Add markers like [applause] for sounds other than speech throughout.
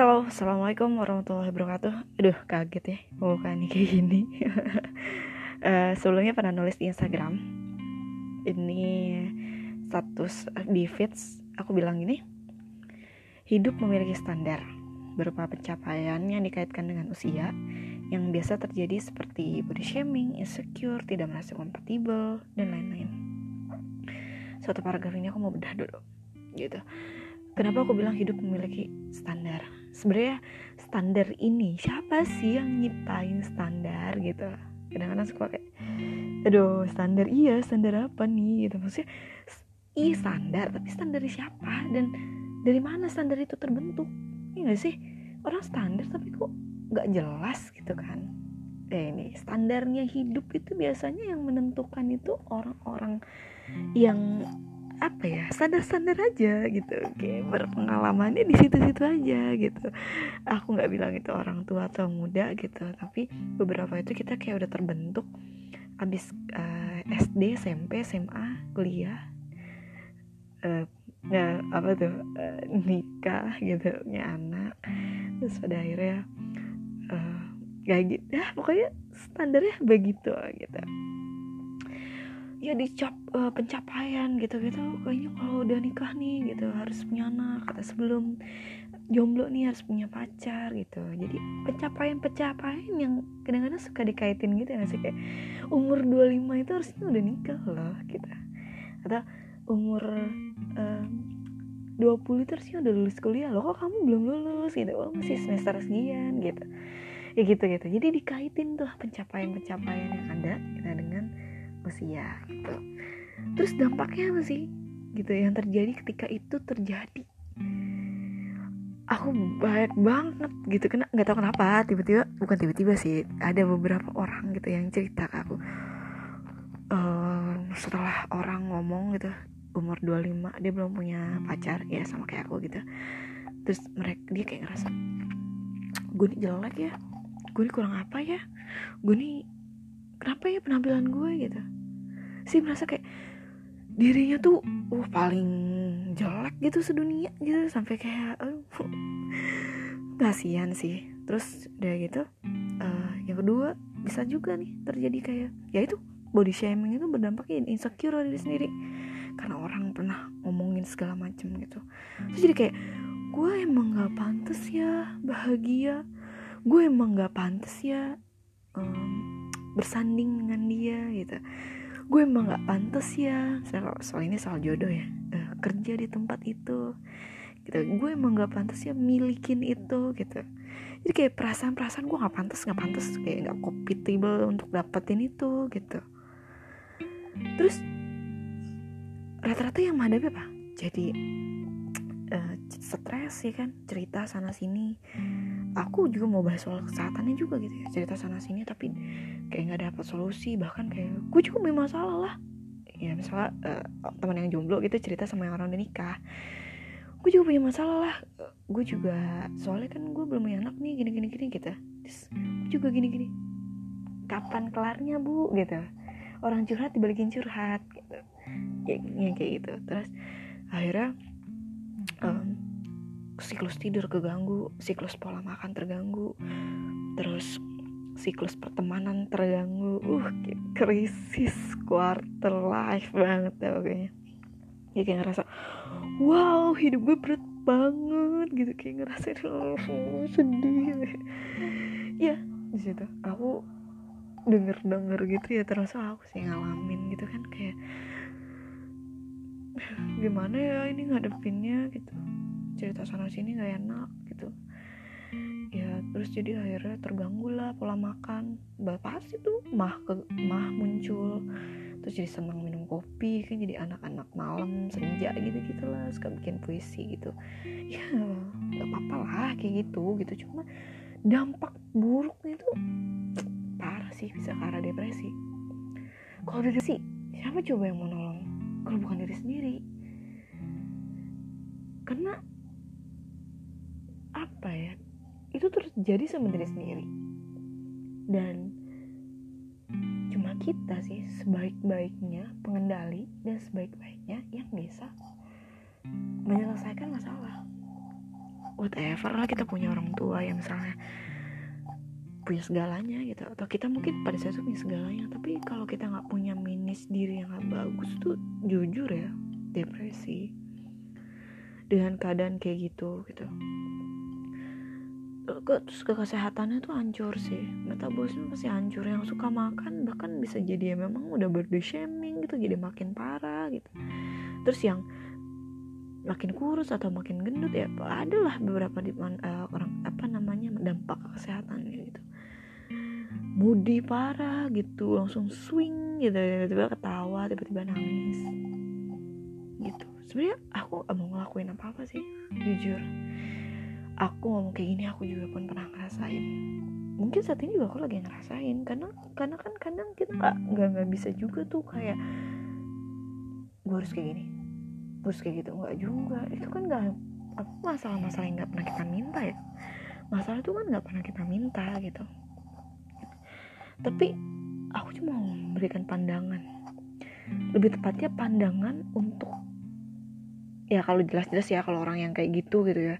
Halo, assalamualaikum warahmatullahi wabarakatuh. Aduh, kaget ya, bukan nih kayak gini. uh, [laughs] sebelumnya pernah nulis di Instagram. Ini status di feeds aku bilang gini. Hidup memiliki standar berupa pencapaian yang dikaitkan dengan usia yang biasa terjadi seperti body shaming, insecure, tidak merasa kompatibel, dan lain-lain. Suatu paragraf ini aku mau bedah dulu, gitu kenapa aku bilang hidup memiliki standar sebenarnya standar ini siapa sih yang nyiptain standar gitu? Kadang-kadang suka kayak aduh standar iya standar apa nih? Gitu. Maksudnya iya standar tapi standar siapa? Dan dari mana standar itu terbentuk? Iya gak sih? Orang standar tapi kok nggak jelas gitu kan? Eh ini standarnya hidup itu biasanya yang menentukan itu orang-orang yang apa ya standar-standar aja gitu. Kayak berpengalamannya di situ-situ aja gitu. Aku nggak bilang itu orang tua atau muda gitu tapi beberapa itu kita kayak udah terbentuk abis uh, eh, SD SMP SMA kuliah uh, ya apa tuh uh, nikah gitu punya anak. Terus pada akhirnya uh, kayak gitu. Ya pokoknya standarnya begitu gitu ya dicap uh, pencapaian gitu-gitu kayaknya kalau udah nikah nih gitu harus punya anak. Kata sebelum jomblo nih harus punya pacar gitu. Jadi pencapaian-pencapaian yang kadang-kadang suka dikaitin gitu ya sih? Kayak umur 25 itu harusnya udah nikah loh gitu. Atau umur uh, 20 itu harusnya udah lulus kuliah loh. Kok kamu belum lulus gitu? Oh masih semester sekian gitu. Ya gitu gitu. Jadi dikaitin tuh pencapaian-pencapaian yang ada usia gitu. Terus dampaknya apa sih gitu yang terjadi ketika itu terjadi? Aku banyak banget gitu. Kena nggak tahu kenapa tiba-tiba bukan tiba-tiba sih ada beberapa orang gitu yang cerita ke aku. Uh, setelah orang ngomong gitu umur 25 dia belum punya pacar ya sama kayak aku gitu. Terus mereka dia kayak ngerasa gue nih jelek ya? Gue nih kurang apa ya? Gue nih kenapa ya penampilan gue gitu sih merasa kayak dirinya tuh uh paling jelek gitu sedunia gitu sampai kayak uh, [laughs] kasihan sih. Terus udah gitu uh, yang kedua bisa juga nih terjadi kayak ya itu body shaming itu berdampaknya insecure diri sendiri. Karena orang pernah ngomongin segala macem gitu. Terus jadi kayak gue emang gak pantas ya bahagia. Gue emang gak pantas ya um, bersanding dengan dia gitu gue emang gak pantas ya soal, soal ini soal jodoh ya. Uh, kerja di tempat itu. Gitu. Gue emang gak pantas ya milikin itu gitu. Jadi kayak perasaan-perasaan gue gak pantas gak pantas. Kayak gak compatible untuk dapetin itu gitu. Terus rata-rata yang menghadapi apa? Jadi uh, stres ya kan? Cerita sana sini aku juga mau bahas soal kesehatannya juga gitu ya cerita sana sini tapi kayak nggak dapat solusi bahkan kayak gue juga punya masalah lah. Ya misalnya uh, teman yang jomblo gitu cerita sama yang orang udah nikah. Gue juga punya masalah lah. Gue juga soalnya kan gue belum punya anak nih gini gini gini gitu. Terus gue juga gini gini kapan kelarnya bu? Gitu. Orang curhat dibalikin curhat gitu. Kayak kayak gitu. Terus akhirnya siklus tidur keganggu, siklus pola makan terganggu, terus siklus pertemanan terganggu, uh krisis quarter life banget ya pokoknya. Ya kayak ngerasa, wow hidup gue berat banget gitu. Kayak ngerasa oh, sedih. ya di situ. Aku denger denger gitu ya terus aku sih ngalamin gitu kan kayak gimana ya ini ngadepinnya? Gitu cerita sana sini gak enak gitu. Ya terus jadi akhirnya terganggu lah pola makan. Bapak sih tuh mah ke mah muncul. Terus jadi senang minum kopi kan jadi anak-anak malam senja gitu gitulah. Suka bikin puisi gitu. Ya gak apa-apa lah kayak gitu gitu. Cuma dampak buruknya itu parah sih bisa ke arah depresi. Kalau depresi siapa coba yang mau nolong? Kalau bukan diri sendiri. Karena apa ya itu terjadi sama diri sendiri. Dan cuma kita sih sebaik-baiknya pengendali dan sebaik-baiknya yang bisa menyelesaikan masalah. Whatever lah kita punya orang tua yang misalnya punya segalanya gitu. Atau kita mungkin pada saat itu punya segalanya tapi kalau kita nggak punya minis diri yang nggak bagus tuh jujur ya depresi. Dengan keadaan kayak gitu gitu terus ke kesehatannya tuh hancur sih. Metabolisme pasti hancur. Yang suka makan bahkan bisa jadi ya memang udah body shaming gitu jadi makin parah gitu. Terus yang makin kurus atau makin gendut ya adalah beberapa di uh, orang apa namanya dampak kesehatannya gitu. Mudi parah gitu langsung swing gitu tiba-tiba ketawa tiba-tiba nangis gitu. Sebenarnya aku mau ngelakuin apa apa sih jujur aku ngomong kayak gini aku juga pun pernah ngerasain. Mungkin saat ini juga aku lagi ngerasain karena karena kan kadang kita nggak nggak bisa juga tuh kayak gue harus kayak gini gue harus kayak gitu. Nggak juga. Itu kan nggak masalah-masalah yang nggak pernah kita minta ya. Masalah itu kan nggak pernah kita minta gitu. Tapi aku cuma memberikan pandangan. Lebih tepatnya pandangan untuk ya kalau jelas-jelas ya kalau orang yang kayak gitu gitu ya.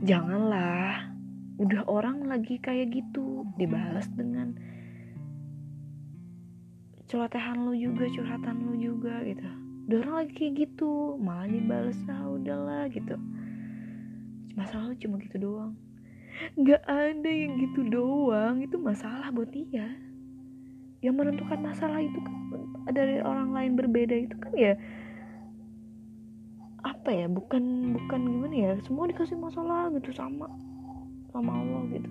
Janganlah. Udah orang lagi kayak gitu dibalas dengan celotehan lu juga curhatan lu juga gitu. Udah orang lagi kayak gitu malah dibalas ah udahlah gitu. Masalah lu cuma gitu doang. Nggak ada yang gitu doang. Itu masalah buat dia. Yang menentukan masalah itu kan dari orang lain berbeda itu kan ya apa ya bukan bukan gimana ya semua dikasih masalah gitu sama sama Allah gitu.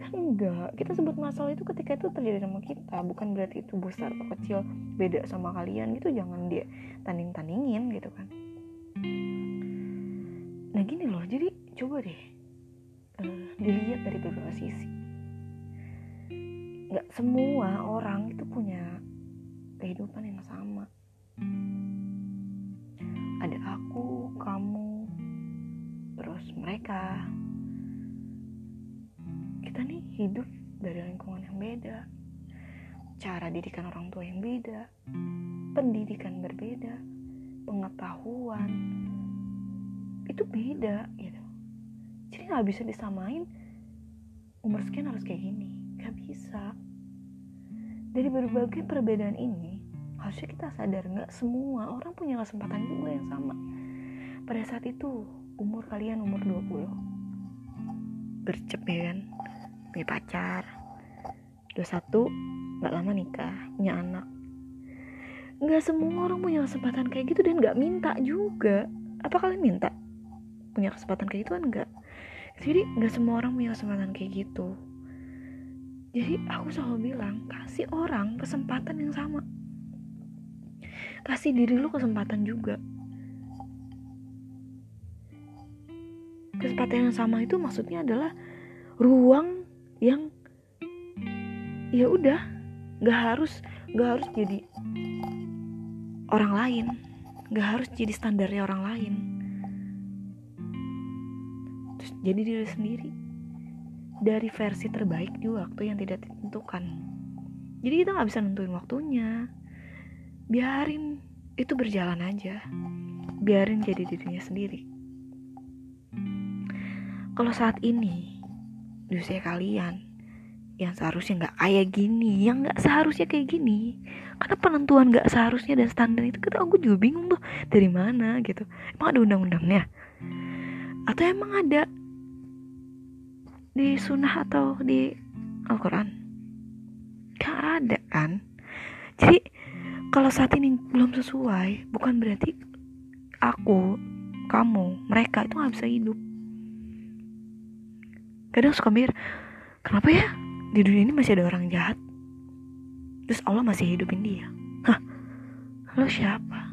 Kan enggak kita sebut masalah itu ketika itu terjadi sama kita bukan berarti itu besar atau kecil beda sama kalian gitu jangan dia tanding tandingin gitu kan. Nah gini loh jadi coba deh uh, dilihat dari beberapa sisi. Nggak semua orang itu punya kehidupan yang sama mereka. Kita nih hidup dari lingkungan yang beda, cara didikan orang tua yang beda, pendidikan berbeda, pengetahuan itu beda gitu. Jadi nggak bisa disamain umur sekian harus kayak gini, nggak bisa. Dari berbagai perbedaan ini, harusnya kita sadar nggak semua orang punya kesempatan juga yang sama pada saat itu umur kalian umur 20 gercep ya kan? Punya pacar. 21 nggak lama nikah punya anak. Nggak semua orang punya kesempatan kayak gitu dan nggak minta juga. Apa kalian minta? Punya kesempatan kayak gitu kan nggak? Jadi nggak semua orang punya kesempatan kayak gitu. Jadi aku selalu bilang kasih orang kesempatan yang sama. Kasih diri lu kesempatan juga kesempatan yang sama itu maksudnya adalah ruang yang ya udah nggak harus nggak harus jadi orang lain nggak harus jadi standarnya orang lain. Terus jadi diri sendiri. Dari versi terbaik di waktu yang tidak ditentukan. Jadi kita nggak bisa nentuin waktunya. Biarin itu berjalan aja. Biarin jadi dirinya sendiri kalau saat ini di usia kalian yang seharusnya nggak kayak gini yang nggak seharusnya kayak gini. Karena penentuan nggak seharusnya dan standar itu kita aku juga bingung tuh dari mana gitu. Emang ada undang-undangnya? Atau emang ada di sunnah atau di Al-Quran? Gak ada kan? Jadi kalau saat ini belum sesuai bukan berarti aku kamu mereka itu nggak bisa hidup kadang suka mikir kenapa ya? Di dunia ini masih ada orang jahat. Terus Allah masih hidupin dia. Hah? Lo siapa?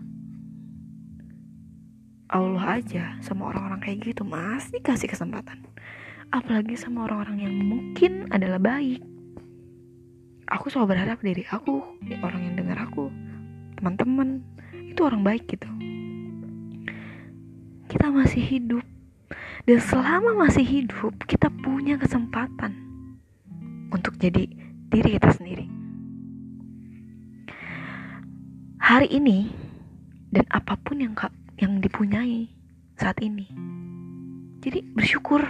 Allah aja sama orang-orang kayak gitu masih kasih kesempatan. Apalagi sama orang-orang yang mungkin adalah baik. Aku selalu berharap diri aku orang yang dengar aku teman-teman itu orang baik gitu. Kita masih hidup dan selama masih hidup kita punya kesempatan untuk jadi diri kita sendiri. Hari ini dan apa pun yang yang dipunyai saat ini. Jadi bersyukur.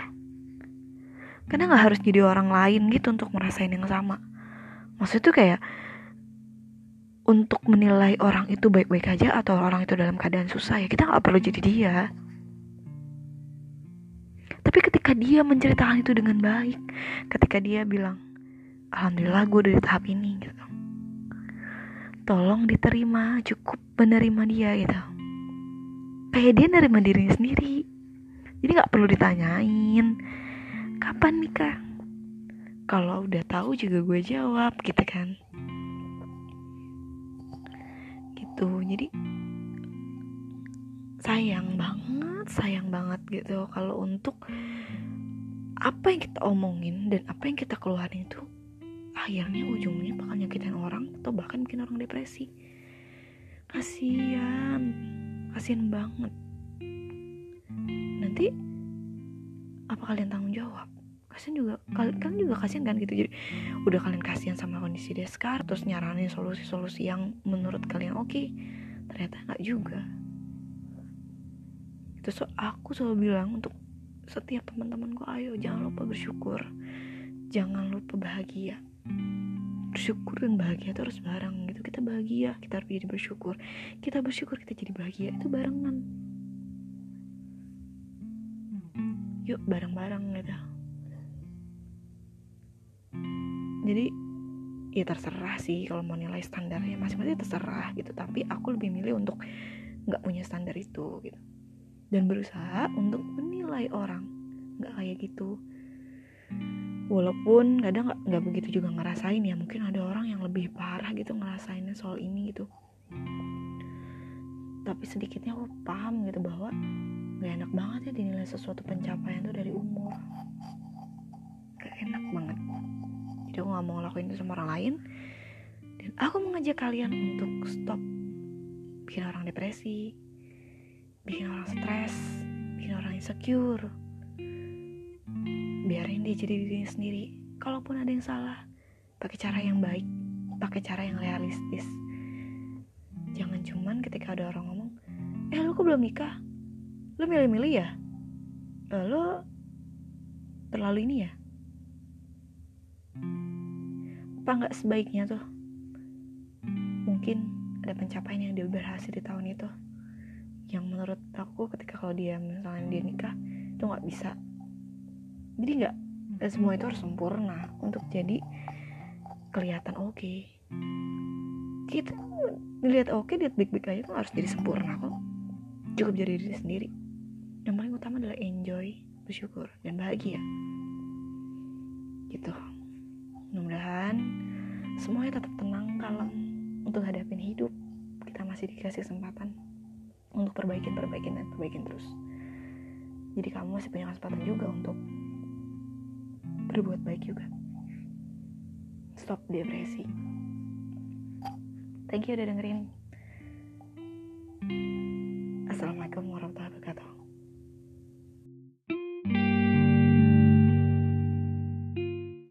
Karena nggak harus jadi orang lain gitu untuk merasain yang sama. Maksud itu kayak untuk menilai orang itu baik-baik aja atau orang itu dalam keadaan susah ya kita nggak perlu jadi dia tapi ketika dia menceritakan itu dengan baik ketika dia bilang alhamdulillah gue udah di tahap ini gitu. Tolong diterima cukup menerima dia gitu. Kayak dia nerima dirinya sendiri. Jadi nggak perlu ditanyain kapan nikah? Kalau udah tahu juga gue jawab gitu kan. Gitu. Jadi sayang banget sayang banget gitu. Kalau untuk apa yang kita omongin dan apa yang kita keluarin itu akhirnya ujungnya bakal nyakitin orang atau bahkan bikin orang depresi. Kasian kasian banget. Nanti apa kalian tanggung jawab? Kasian juga kalian, kalian juga kasian kan gitu. Jadi udah kalian kasihan sama kondisi dia sekarang terus nyaranin solusi-solusi yang menurut kalian oke okay, ternyata nggak juga itu so aku selalu bilang untuk setiap teman-temanku ayo jangan lupa bersyukur. Jangan lupa bahagia. Bersyukur dan bahagia itu harus bareng gitu. Kita bahagia kita harus jadi bersyukur. Kita bersyukur kita jadi bahagia itu barengan. Yuk bareng-bareng gitu. Jadi ya terserah sih kalau mau nilai standarnya. Masing-masing terserah gitu. Tapi aku lebih milih untuk nggak punya standar itu gitu dan berusaha untuk menilai orang. Nggak kayak gitu. Walaupun kadang nggak nggak begitu juga ngerasain ya. Mungkin ada orang yang lebih parah gitu ngerasainnya soal ini gitu. Tapi sedikitnya aku paham gitu bahwa nggak enak banget ya dinilai sesuatu pencapaian itu dari umur. Gak enak banget. Jadi aku gak mau ngelakuin itu sama orang lain. Dan aku mengajak kalian untuk stop bikin orang depresi bikin orang stres bikin orang insecure. Biarin dia jadi dirinya sendiri. Kalaupun ada yang salah pakai cara yang baik pakai cara yang realistis. Jangan cuman ketika ada orang ngomong eh lu kok belum nikah? Lu milih-milih ya? Eh, lu terlalu ini ya? Apa nggak sebaiknya tuh? Mungkin ada pencapaian yang dia berhasil di tahun itu yang menurut aku ketika kalau dia misalnya dia nikah itu nggak bisa. Jadi nggak semua itu harus sempurna untuk jadi kelihatan oke. Okay. kita dilihat oke okay, lihat baik-baik aja tuh harus jadi sempurna kok. Cukup jadi diri sendiri. Yang paling utama adalah enjoy bersyukur dan bahagia. Gitu. Mudah-mudahan semuanya tetap tenang kalem untuk hadapin hidup. Kita masih dikasih kesempatan untuk perbaikin perbaikin dan perbaikin terus. Jadi kamu masih punya kesempatan juga untuk berbuat baik juga. Stop depresi. Thank you udah dengerin. Assalamualaikum warahmatullahi wabarakatuh